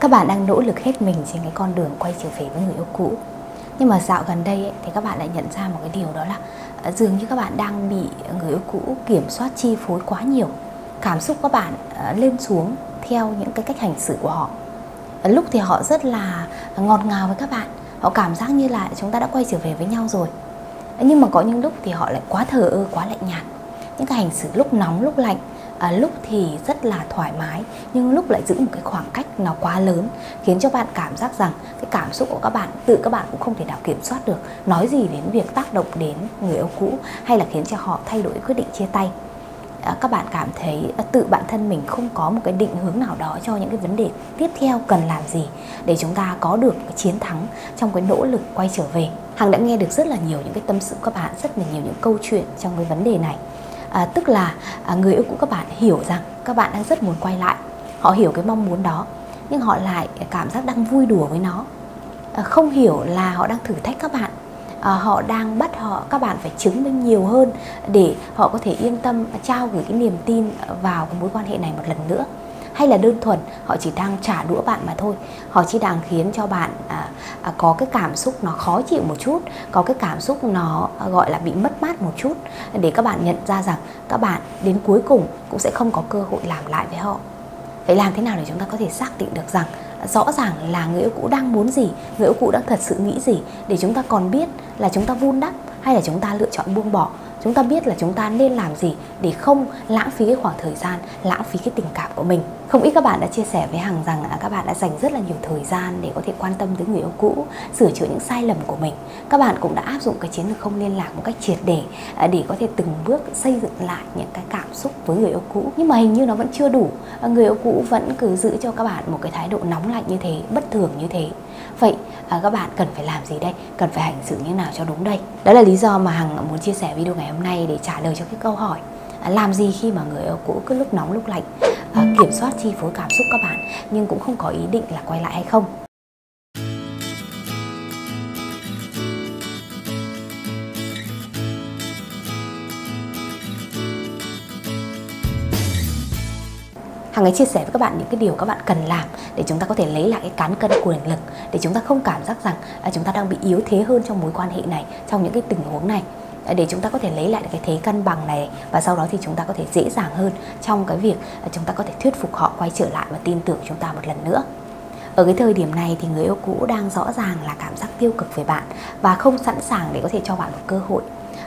Các bạn đang nỗ lực hết mình trên cái con đường quay trở về với người yêu cũ. Nhưng mà dạo gần đây ấy, thì các bạn lại nhận ra một cái điều đó là ờ, Dường như các bạn đang bị người yêu cũ kiểm soát chi phối quá nhiều. Cảm xúc các bạn ờ, lên xuống theo những cái cách hành xử của họ. Lúc thì họ rất là ngọt ngào với các bạn. Họ cảm giác như là chúng ta đã quay trở về với nhau rồi. Ờ, nhưng mà có những lúc thì họ lại quá thờ ơ, quá lạnh nhạt. Những cái hành xử lúc nóng, lúc lạnh à, lúc thì rất là thoải mái nhưng lúc lại giữ một cái khoảng cách nó quá lớn khiến cho bạn cảm giác rằng cái cảm xúc của các bạn tự các bạn cũng không thể nào kiểm soát được nói gì đến việc tác động đến người yêu cũ hay là khiến cho họ thay đổi quyết định chia tay. À, các bạn cảm thấy à, tự bản thân mình không có một cái định hướng nào đó cho những cái vấn đề tiếp theo cần làm gì để chúng ta có được cái chiến thắng trong cái nỗ lực quay trở về. Hằng đã nghe được rất là nhiều những cái tâm sự của các bạn rất là nhiều những câu chuyện trong cái vấn đề này à, tức là à, người yêu cũ các bạn hiểu rằng các bạn đang rất muốn quay lại. Họ hiểu cái mong muốn đó nhưng họ lại cảm giác đang vui đùa với nó. À, không hiểu là họ đang thử thách các bạn. À, họ đang bắt họ các bạn phải chứng minh nhiều hơn để họ có thể yên tâm trao gửi cái niềm tin vào cái mối quan hệ này một lần nữa. Hay là đơn thuần họ chỉ đang trả đũa bạn mà thôi. Họ chỉ đang khiến cho bạn à, à, có cái cảm xúc nó khó chịu một chút có cái cảm xúc nó à, gọi là bị mất mát một chút để các bạn nhận ra rằng các bạn đến cuối cùng cũng sẽ không có cơ hội làm lại với họ. Vậy làm thế nào để chúng ta có thể xác định được rằng rõ ràng là người yêu cũ đang muốn gì, người yêu cũ đang thật sự nghĩ gì để chúng ta còn biết là chúng ta vun đắp hay là chúng ta lựa chọn buông bỏ? Chúng ta biết là chúng ta nên làm gì để không lãng phí cái khoảng thời gian lãng phí cái tình cảm của mình. Không ít các bạn đã chia sẻ với hằng rằng các bạn đã dành rất là nhiều thời gian để có thể quan tâm tới người yêu cũ sửa chữa những sai lầm của mình. Các bạn cũng đã áp dụng cái chiến lược không liên lạc một cách triệt để à, để có thể từng bước xây dựng lại những cái cảm xúc với người yêu cũ. Nhưng mà hình như nó vẫn chưa đủ. À, người yêu cũ vẫn cứ giữ cho các bạn một cái thái độ nóng lạnh như thế bất thường như thế vậy à, các bạn cần phải làm gì đây? Cần phải hành xử như nào cho đúng đây? Đó là lý do mà hằng muốn chia sẻ video ngày hôm nay để trả lời cho cái câu hỏi à, làm gì khi mà người yêu cũ cứ lúc nóng lúc lạnh? À, kiểm soát chi phối cảm xúc các bạn nhưng cũng không có ý định là quay lại hay không? Hằng ấy chia sẻ với các bạn những cái điều các bạn cần làm để chúng ta có thể lấy lại cái cán cân quyền lực để chúng ta không cảm giác rằng à, chúng ta đang bị yếu thế hơn trong mối quan hệ này trong những cái tình huống này. Để chúng ta có thể lấy lại được cái thế cân bằng này và sau đó thì chúng ta có thể dễ dàng hơn trong cái việc chúng ta có thể thuyết phục họ quay trở lại và tin tưởng chúng ta một lần nữa. Ở cái thời điểm này thì người yêu cũ đang rõ ràng là cảm giác tiêu cực về bạn và không sẵn sàng để có thể cho bạn một cơ hội.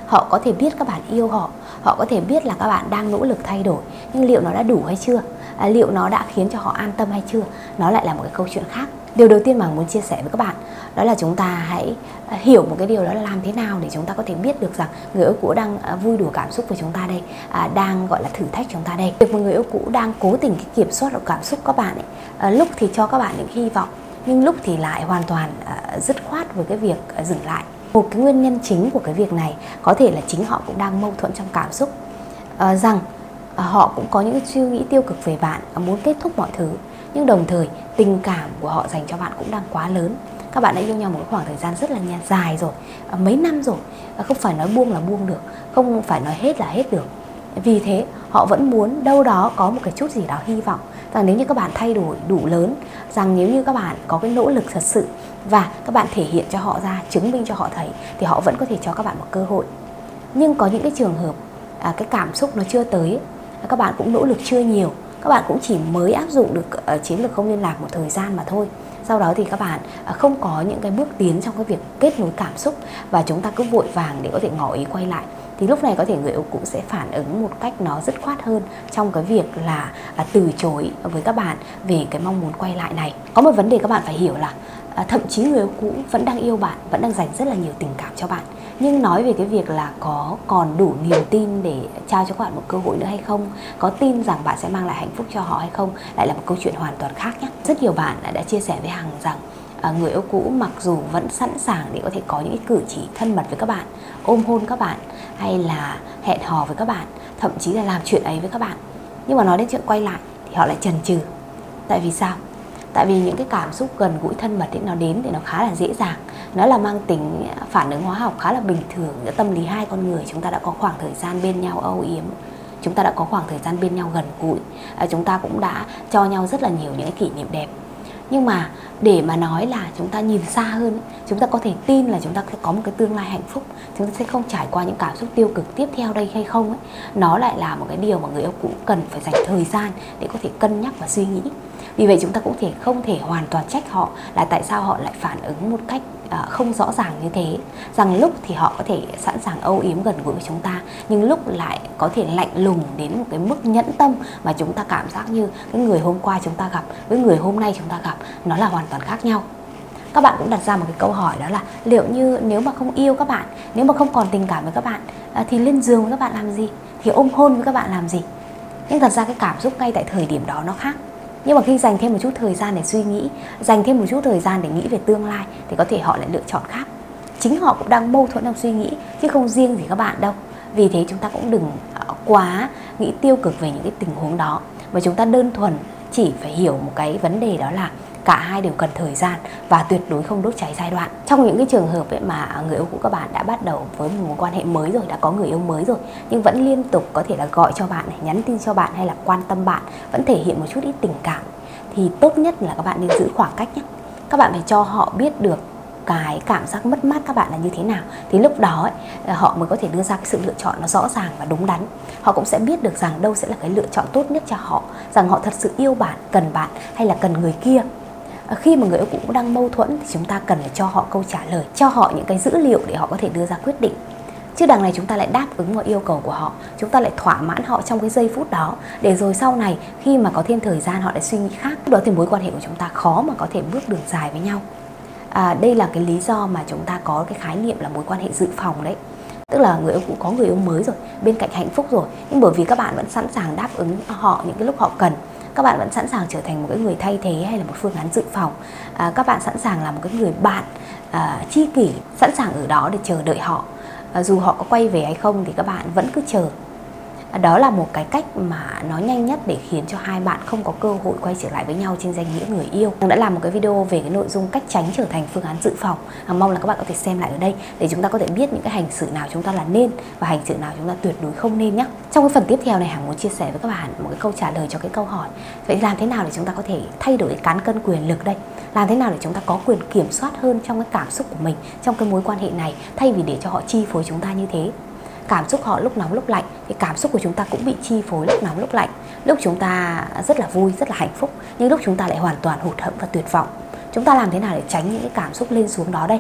Họ có thể biết các bạn yêu họ họ có thể biết là các bạn đang nỗ lực thay đổi nhưng liệu nó đã đủ hay chưa? À, liệu nó đã khiến cho họ an tâm hay chưa? Nó lại là một cái câu chuyện khác. Điều đầu tiên mà muốn chia sẻ với các bạn đó là chúng ta hãy à, hiểu một cái điều đó là làm thế nào để chúng ta có thể biết được rằng người yêu cũ đang à, vui đùa cảm xúc với chúng ta đây à, đang gọi là thử thách chúng ta đây. Việc một người yêu cũ đang cố tình cái kiểm soát được cảm xúc các bạn ấy à, lúc thì cho các bạn những hy vọng nhưng lúc thì lại hoàn toàn à, dứt khoát với cái việc à, dừng lại. Một cái nguyên nhân chính của cái việc này có thể là chính họ cũng đang mâu thuẫn trong cảm xúc. À, rằng Ờ, họ cũng có những suy nghĩ tiêu cực về bạn muốn kết thúc mọi thứ. Nhưng đồng thời tình cảm của họ dành cho bạn cũng đang quá lớn. Các bạn đã yêu nhau một khoảng thời gian rất là dài rồi ờ, mấy năm rồi. Ờ, không phải nói buông là buông được không phải nói hết là hết được. Vì thế họ vẫn muốn đâu đó có một cái chút gì đó hy vọng rằng nếu như các bạn thay đổi đủ lớn rằng nếu như các bạn có cái nỗ lực thật sự và các bạn thể hiện cho họ ra chứng minh cho họ thấy thì họ vẫn có thể cho các bạn một cơ hội. Nhưng có những cái trường hợp à, cái cảm xúc nó chưa tới các bạn cũng nỗ lực chưa nhiều. Các bạn cũng chỉ mới áp dụng được ờ, chiến lược không liên lạc một thời gian mà thôi. Sau đó thì các bạn ờ, không có những cái bước tiến trong cái việc kết nối cảm xúc và chúng ta cứ vội vàng để có thể ngỏ ý quay lại. Thì lúc này có thể người yêu cũ sẽ phản ứng một cách nó dứt khoát hơn trong cái việc là à, từ chối với các bạn về cái mong muốn quay lại này. Có một vấn đề các bạn phải hiểu là à, thậm chí người yêu cũ vẫn đang yêu bạn, vẫn đang dành rất là nhiều tình cảm cho bạn nhưng nói về cái việc là có còn đủ niềm tin để trao cho các bạn một cơ hội nữa hay không? Có tin rằng bạn sẽ mang lại hạnh phúc cho họ hay không? Lại là một câu chuyện hoàn toàn khác nhé rất nhiều bạn đã, chia sẻ với hằng rằng à, người yêu cũ mặc dù vẫn sẵn sàng để có thể có những cử chỉ thân mật với các bạn ôm hôn các bạn hay là hẹn hò với các bạn thậm chí là làm chuyện ấy với các bạn nhưng mà nói đến chuyện quay lại thì họ lại chần chừ. Tại vì sao? Tại vì những cái cảm xúc gần gũi thân mật ấy nó đến thì nó khá là dễ dàng. Nó là mang tính phản ứng hóa học khá là bình thường. Giữa tâm lý hai con người chúng ta đã có khoảng thời gian bên nhau âu yếm. Chúng ta đã có khoảng thời gian bên nhau gần gũi. À, chúng ta cũng đã cho nhau rất là nhiều những cái kỷ niệm đẹp. Nhưng mà để mà nói là chúng ta nhìn xa hơn chúng ta có thể tin là chúng ta sẽ có một cái tương lai hạnh phúc. Chúng ta sẽ không trải qua những cảm xúc tiêu cực tiếp theo đây hay không ấy. Nó lại là một cái điều mà người yêu cũ cần phải dành thời gian để có thể cân nhắc và suy nghĩ vì vậy chúng ta cũng thể không thể hoàn toàn trách họ là tại sao họ lại phản ứng một cách à, không rõ ràng như thế. Rằng lúc thì họ có thể sẵn sàng âu yếm gần gũi với chúng ta, nhưng lúc lại có thể lạnh lùng đến một cái mức nhẫn tâm mà chúng ta cảm giác như cái người hôm qua chúng ta gặp với người hôm nay chúng ta gặp nó là hoàn toàn khác nhau. Các bạn cũng đặt ra một cái câu hỏi đó là liệu như nếu mà không yêu các bạn, nếu mà không còn tình cảm với các bạn à, thì lên giường với các bạn làm gì? Thì ôm hôn với các bạn làm gì? Nhưng thật ra cái cảm xúc ngay tại thời điểm đó nó khác nhưng mà khi dành thêm một chút thời gian để suy nghĩ, dành thêm một chút thời gian để nghĩ về tương lai, thì có thể họ lại lựa chọn khác. Chính họ cũng đang mâu thuẫn trong suy nghĩ, chứ không riêng gì các bạn đâu. Vì thế chúng ta cũng đừng à, quá nghĩ tiêu cực về những cái tình huống đó. Mà chúng ta đơn thuần chỉ phải hiểu một cái vấn đề đó là cả hai đều cần thời gian và tuyệt đối không đốt cháy giai đoạn. Trong những cái trường hợp ấy mà người yêu cũ các bạn đã bắt đầu với một mối quan hệ mới rồi, đã có người yêu mới rồi, nhưng vẫn liên tục có thể là gọi cho bạn này, nhắn tin cho bạn hay là quan tâm bạn, vẫn thể hiện một chút ít tình cảm, thì tốt nhất là các bạn nên giữ khoảng cách nhé. Các bạn phải cho họ biết được cái cảm giác mất mát các bạn là như thế nào. Thì lúc đó ấy, ờ, họ mới có thể đưa ra cái sự lựa chọn nó rõ ràng và đúng đắn. Họ cũng sẽ biết được rằng đâu sẽ là cái lựa chọn tốt nhất cho họ. Rằng họ thật sự yêu bạn cần bạn hay là cần người kia. Ờ, khi mà người yêu cũ cũng đang mâu thuẫn thì chúng ta cần phải cho họ câu trả lời cho họ những cái dữ liệu để họ có thể đưa ra quyết định. Chứ đằng này chúng ta lại đáp ứng mọi yêu cầu của họ. Chúng ta lại thỏa mãn họ trong cái giây phút đó. Để rồi sau này khi mà có thêm thời gian họ lại suy nghĩ khác. Đó thì mối quan hệ của chúng ta khó mà có thể bước đường dài với nhau à, đây là cái lý do mà chúng ta có cái khái niệm là mối quan hệ dự phòng đấy. Tức là người yêu cũ có người yêu mới rồi bên cạnh hạnh phúc rồi. Nhưng bởi vì các bạn vẫn sẵn sàng đáp ứng họ những cái lúc họ cần các bạn vẫn sẵn sàng trở thành một cái người thay thế hay là một phương án dự phòng. À, các bạn sẵn sàng là một cái người bạn à, chi kỷ sẵn sàng ở đó để chờ đợi họ. À, dù họ có quay về hay không thì các bạn vẫn cứ chờ đó là một cái cách mà nó nhanh nhất để khiến cho hai bạn không có cơ hội quay trở lại với nhau trên danh nghĩa người yêu. Đã làm một cái video về cái nội dung cách tránh trở thành phương án dự phòng. À, mong là các bạn có thể xem lại ở đây để chúng ta có thể biết những cái hành xử nào chúng ta là nên và hành xử nào chúng ta tuyệt đối không nên nhé trong cái phần tiếp theo này, hằng muốn chia sẻ với các bạn một cái câu trả lời cho cái câu hỏi. Vậy làm thế nào để chúng ta có thể thay đổi cái cán cân quyền lực đây? Làm thế nào để chúng ta có quyền kiểm soát hơn trong cái cảm xúc của mình trong cái mối quan hệ này thay vì để cho họ chi phối chúng ta như thế? Cảm xúc họ lúc nóng lúc lạnh thì cảm xúc của chúng ta cũng bị chi phối lúc nóng lúc lạnh. Lúc chúng ta rất là vui rất là hạnh phúc nhưng lúc chúng ta lại hoàn toàn hụt hẫng và tuyệt vọng. Chúng ta làm thế nào để tránh những cái cảm xúc lên xuống đó đây?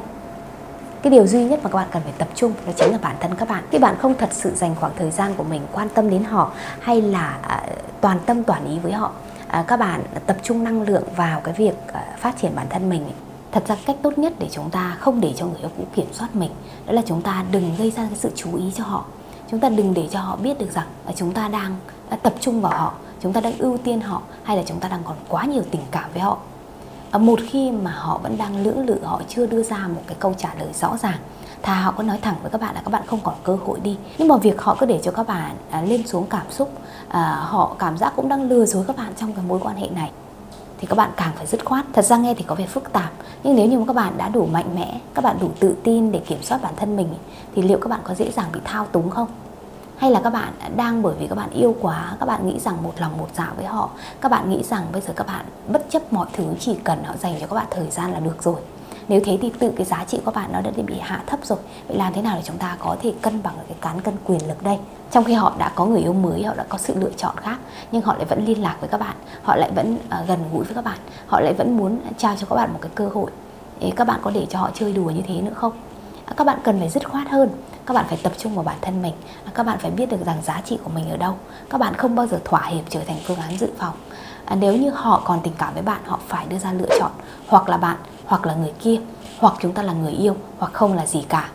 Cái điều duy nhất mà các bạn cần phải tập trung đó chính là bản thân các bạn. Khi bạn không thật sự dành khoảng thời gian của mình quan tâm đến họ hay là à, toàn tâm toàn ý với họ à, các bạn tập trung năng lượng vào cái việc à, phát triển bản thân mình thật ra cách tốt nhất để chúng ta không để cho người yêu cũ kiểm soát mình đó là chúng ta đừng gây ra cái sự chú ý cho họ. Chúng ta đừng để cho họ biết được rằng là chúng ta đang tập trung vào họ chúng ta đang ưu tiên họ hay là chúng ta đang còn quá nhiều tình cảm với họ. Một khi mà họ vẫn đang lưỡng lự họ chưa đưa ra một cái câu trả lời rõ ràng thà họ có nói thẳng với các bạn là các bạn không còn cơ hội đi. Nhưng mà việc họ cứ để cho các bạn à, lên xuống cảm xúc à, họ cảm giác cũng đang lừa dối các bạn trong cái mối quan hệ này thì các bạn càng phải dứt khoát thật ra nghe thì có vẻ phức tạp nhưng nếu như các bạn đã đủ mạnh mẽ các bạn đủ tự tin để kiểm soát bản thân mình thì liệu các bạn có dễ dàng bị thao túng không hay là các bạn đang bởi vì các bạn yêu quá các bạn nghĩ rằng một lòng một dạ với họ các bạn nghĩ rằng bây giờ các bạn bất chấp mọi thứ chỉ cần họ dành cho các bạn thời gian là được rồi nếu thế thì tự cái giá trị của bạn nó đã bị hạ thấp rồi. Vậy làm thế nào để chúng ta có thể cân bằng được cái cán cân quyền lực đây? Trong khi họ đã có người yêu mới họ đã có sự lựa chọn khác nhưng họ lại vẫn liên lạc với các bạn họ lại vẫn uh, gần gũi với các bạn họ lại vẫn muốn trao cho các bạn một cái cơ hội. Thế các bạn có để cho họ chơi đùa như thế nữa không? À, các bạn cần phải dứt khoát hơn các bạn phải tập trung vào bản thân mình à, các bạn phải biết được rằng giá trị của mình ở đâu. Các bạn không bao giờ thỏa hiệp trở thành phương án dự phòng. À, nếu như họ còn tình cảm với bạn họ phải đưa ra lựa chọn. Hoặc là bạn hoặc là người kia hoặc chúng ta là người yêu hoặc không là gì cả.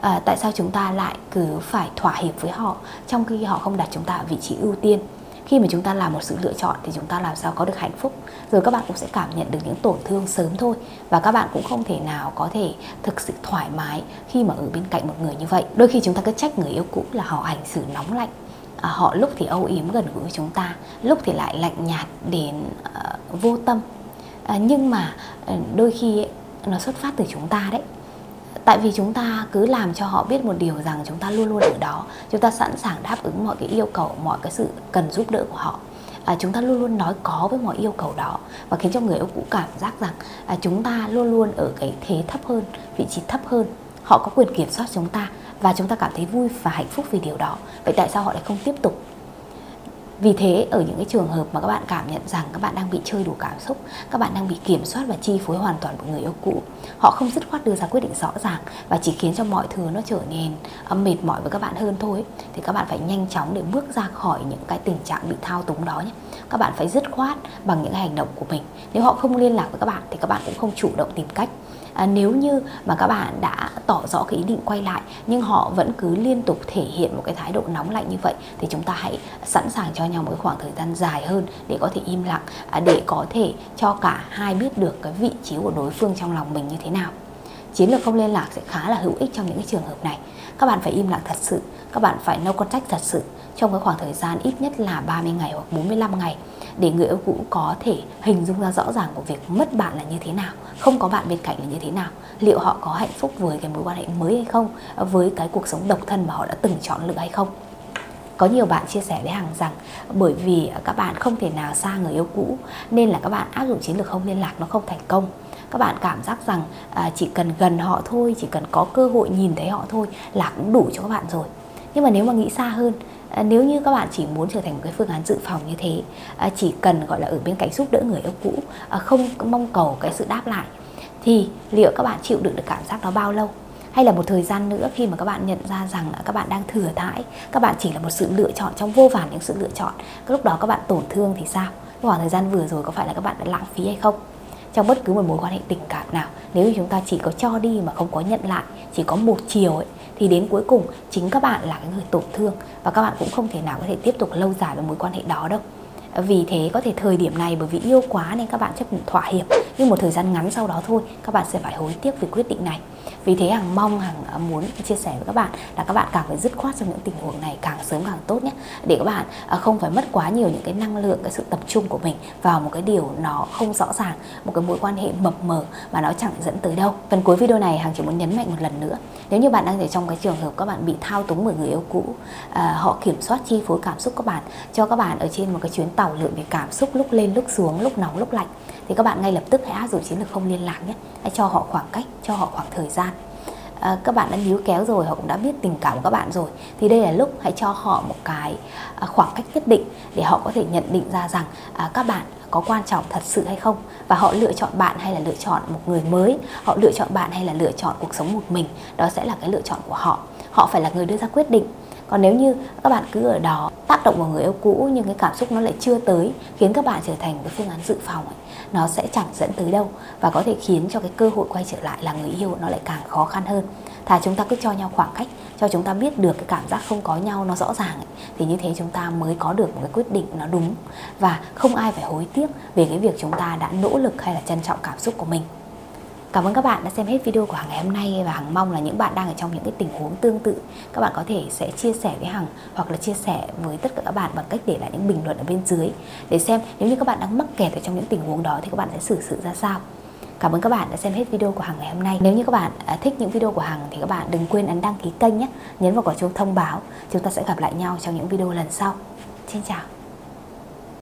À, tại sao chúng ta lại cứ phải thỏa hiệp với họ trong khi họ không đặt chúng ta ở vị trí ưu tiên? Khi mà chúng ta làm một sự lựa chọn thì chúng ta làm sao có được hạnh phúc? Rồi các bạn cũng sẽ cảm nhận được những tổn thương sớm thôi và các bạn cũng không thể nào có thể thực sự thoải mái khi mà ở bên cạnh một người như vậy. Đôi khi chúng ta cứ trách người yêu cũ là họ hành xử nóng lạnh. À, họ lúc thì âu yếm gần gũi với chúng ta lúc thì lại lạnh nhạt đến uh, vô tâm à, nhưng mà ờ, đôi khi ấy, nó xuất phát từ chúng ta đấy. Tại vì chúng ta cứ làm cho họ biết một điều rằng chúng ta luôn luôn ở đó. Chúng ta sẵn sàng đáp ứng mọi cái yêu cầu mọi cái sự cần giúp đỡ của họ. À, chúng ta luôn luôn nói có với mọi yêu cầu đó và khiến cho người yêu cũ cảm giác rằng à, chúng ta luôn luôn ở cái thế thấp hơn vị trí thấp hơn. Họ có quyền kiểm soát chúng ta và chúng ta cảm thấy vui và hạnh phúc vì điều đó. Vậy tại sao họ lại không tiếp tục vì thế ở những cái trường hợp mà các bạn cảm nhận rằng các bạn đang bị chơi đủ cảm xúc, các bạn đang bị kiểm soát và chi phối hoàn toàn bởi người yêu cũ, họ không dứt khoát đưa ra quyết định rõ ràng và chỉ khiến cho mọi thứ nó trở nên mệt mỏi với các bạn hơn thôi thì các bạn phải nhanh chóng để bước ra khỏi những cái tình trạng bị thao túng đó nhé. Các bạn phải dứt khoát bằng những hành động của mình. Nếu họ không liên lạc với các bạn thì các bạn cũng không chủ động tìm cách à, nếu như mà các bạn đã tỏ rõ cái ý định quay lại nhưng họ vẫn cứ liên tục thể hiện một cái thái độ nóng lạnh như vậy thì chúng ta hãy sẵn sàng cho nhau một cái khoảng thời gian dài hơn để có thể im lặng à, để có thể cho cả hai biết được cái vị trí của đối phương trong lòng mình như thế nào. Chiến lược không liên lạc sẽ khá là hữu ích trong những cái trường hợp này. Các bạn phải im lặng thật sự các bạn phải no contact thật sự trong cái khoảng thời gian ít nhất là 30 ngày hoặc 45 ngày để người yêu cũ có thể hình dung ra rõ ràng của việc mất bạn là như thế nào không có bạn bên cạnh là như thế nào liệu họ có hạnh phúc với cái mối quan hệ mới hay không với cái cuộc sống độc thân mà họ đã từng chọn lựa hay không. Có nhiều bạn chia sẻ với Hằng rằng bởi vì các bạn không thể nào xa người yêu cũ nên là các bạn áp dụng chiến lược không liên lạc nó không thành công. Các bạn cảm giác rằng à, chỉ cần gần họ thôi chỉ cần có cơ hội nhìn thấy họ thôi là cũng đủ cho các bạn rồi. Nhưng mà nếu mà nghĩ xa hơn À, nếu như các bạn chỉ muốn trở thành một cái phương án dự phòng như thế à, chỉ cần, gọi là, ở bên cạnh giúp đỡ người yêu cũ à, không mong cầu cái sự đáp lại, thì liệu các bạn chịu đựng được cảm giác đó bao lâu? Hay là một thời gian nữa khi mà các bạn nhận ra rằng các bạn đang thừa thãi, các bạn chỉ là một sự lựa chọn trong vô vàn những sự lựa chọn lúc đó các bạn tổn thương thì sao? Khoảng thời gian vừa rồi có phải là các bạn đã lãng phí hay không? Trong bất cứ một mối quan hệ tình cảm nào, nếu như chúng ta chỉ có cho đi mà không có nhận lại, chỉ có một chiều ấy thì đến cuối cùng, chính các bạn là cái người tổn thương. Và các bạn cũng không thể nào có thể tiếp tục lâu dài với mối quan hệ đó đâu vì thế có thể thời điểm này bởi vì yêu quá nên các bạn chấp nhận thỏa hiệp. Nhưng một thời gian ngắn sau đó thôi các bạn sẽ phải hối tiếc về quyết định này. Vì thế hằng mong hằng à, muốn chia sẻ với các bạn là các bạn càng phải dứt khoát trong những tình huống này càng sớm càng tốt nhé. Để các bạn à, không phải mất quá nhiều những cái năng lượng cái sự tập trung của mình vào một cái điều nó không rõ ràng một cái mối quan hệ mập mờ mà nó chẳng dẫn tới đâu. Phần cuối video này hằng chỉ muốn nhấn mạnh một lần nữa nếu như bạn đang ở trong cái trường hợp các bạn bị thao túng bởi người yêu cũ à, họ kiểm soát chi phối cảm xúc các bạn cho các bạn ở trên một cái chuyến tàu lượng về cảm xúc lúc lên lúc xuống lúc nóng lúc lạnh. Thì các bạn ngay lập tức hãy áp dụng chiến lược không liên lạc nhé. Hãy cho họ khoảng cách cho họ khoảng thời gian. À, các bạn đã níu kéo rồi họ cũng đã biết tình cảm của các bạn rồi. Thì đây là lúc hãy cho họ một cái à, khoảng cách nhất định để họ có thể nhận định ra rằng à, các bạn có quan trọng thật sự hay không. Và họ lựa chọn bạn hay là lựa chọn một người mới họ lựa chọn bạn hay là lựa chọn cuộc sống một mình đó sẽ là cái lựa chọn của họ. Họ phải là người đưa ra quyết định còn nếu như các bạn cứ ở đó tác động vào người yêu cũ nhưng cái cảm xúc nó lại chưa tới khiến các bạn trở thành cái phương án dự phòng ấy, nó sẽ chẳng dẫn tới đâu và có thể khiến cho cái cơ hội quay trở lại là người yêu nó lại càng khó khăn hơn. Thà chúng ta cứ cho nhau khoảng cách cho chúng ta biết được cái cảm giác không có nhau nó rõ ràng ấy, thì như thế chúng ta mới có được một cái quyết định nó đúng. Và không ai phải hối tiếc về cái việc chúng ta đã nỗ lực hay là trân trọng cảm xúc của mình. Cảm ơn các bạn đã xem hết video của Hằng ngày hôm nay và Hằng mong là những bạn đang ở trong những cái tình huống tương tự các bạn có thể sẽ chia sẻ với Hằng hoặc là chia sẻ với tất cả các bạn bằng cách để lại những bình luận ở bên dưới để xem nếu như các bạn đang mắc kẹt ở trong những tình huống đó thì các bạn sẽ xử sự ra sao. Cảm ơn các bạn đã xem hết video của Hằng ngày hôm nay. Nếu như các bạn à, thích những video của Hằng thì các bạn đừng quên ấn đăng ký kênh nhé, nhấn vào quả chuông thông báo. Chúng ta sẽ gặp lại nhau trong những video lần sau. Xin chào.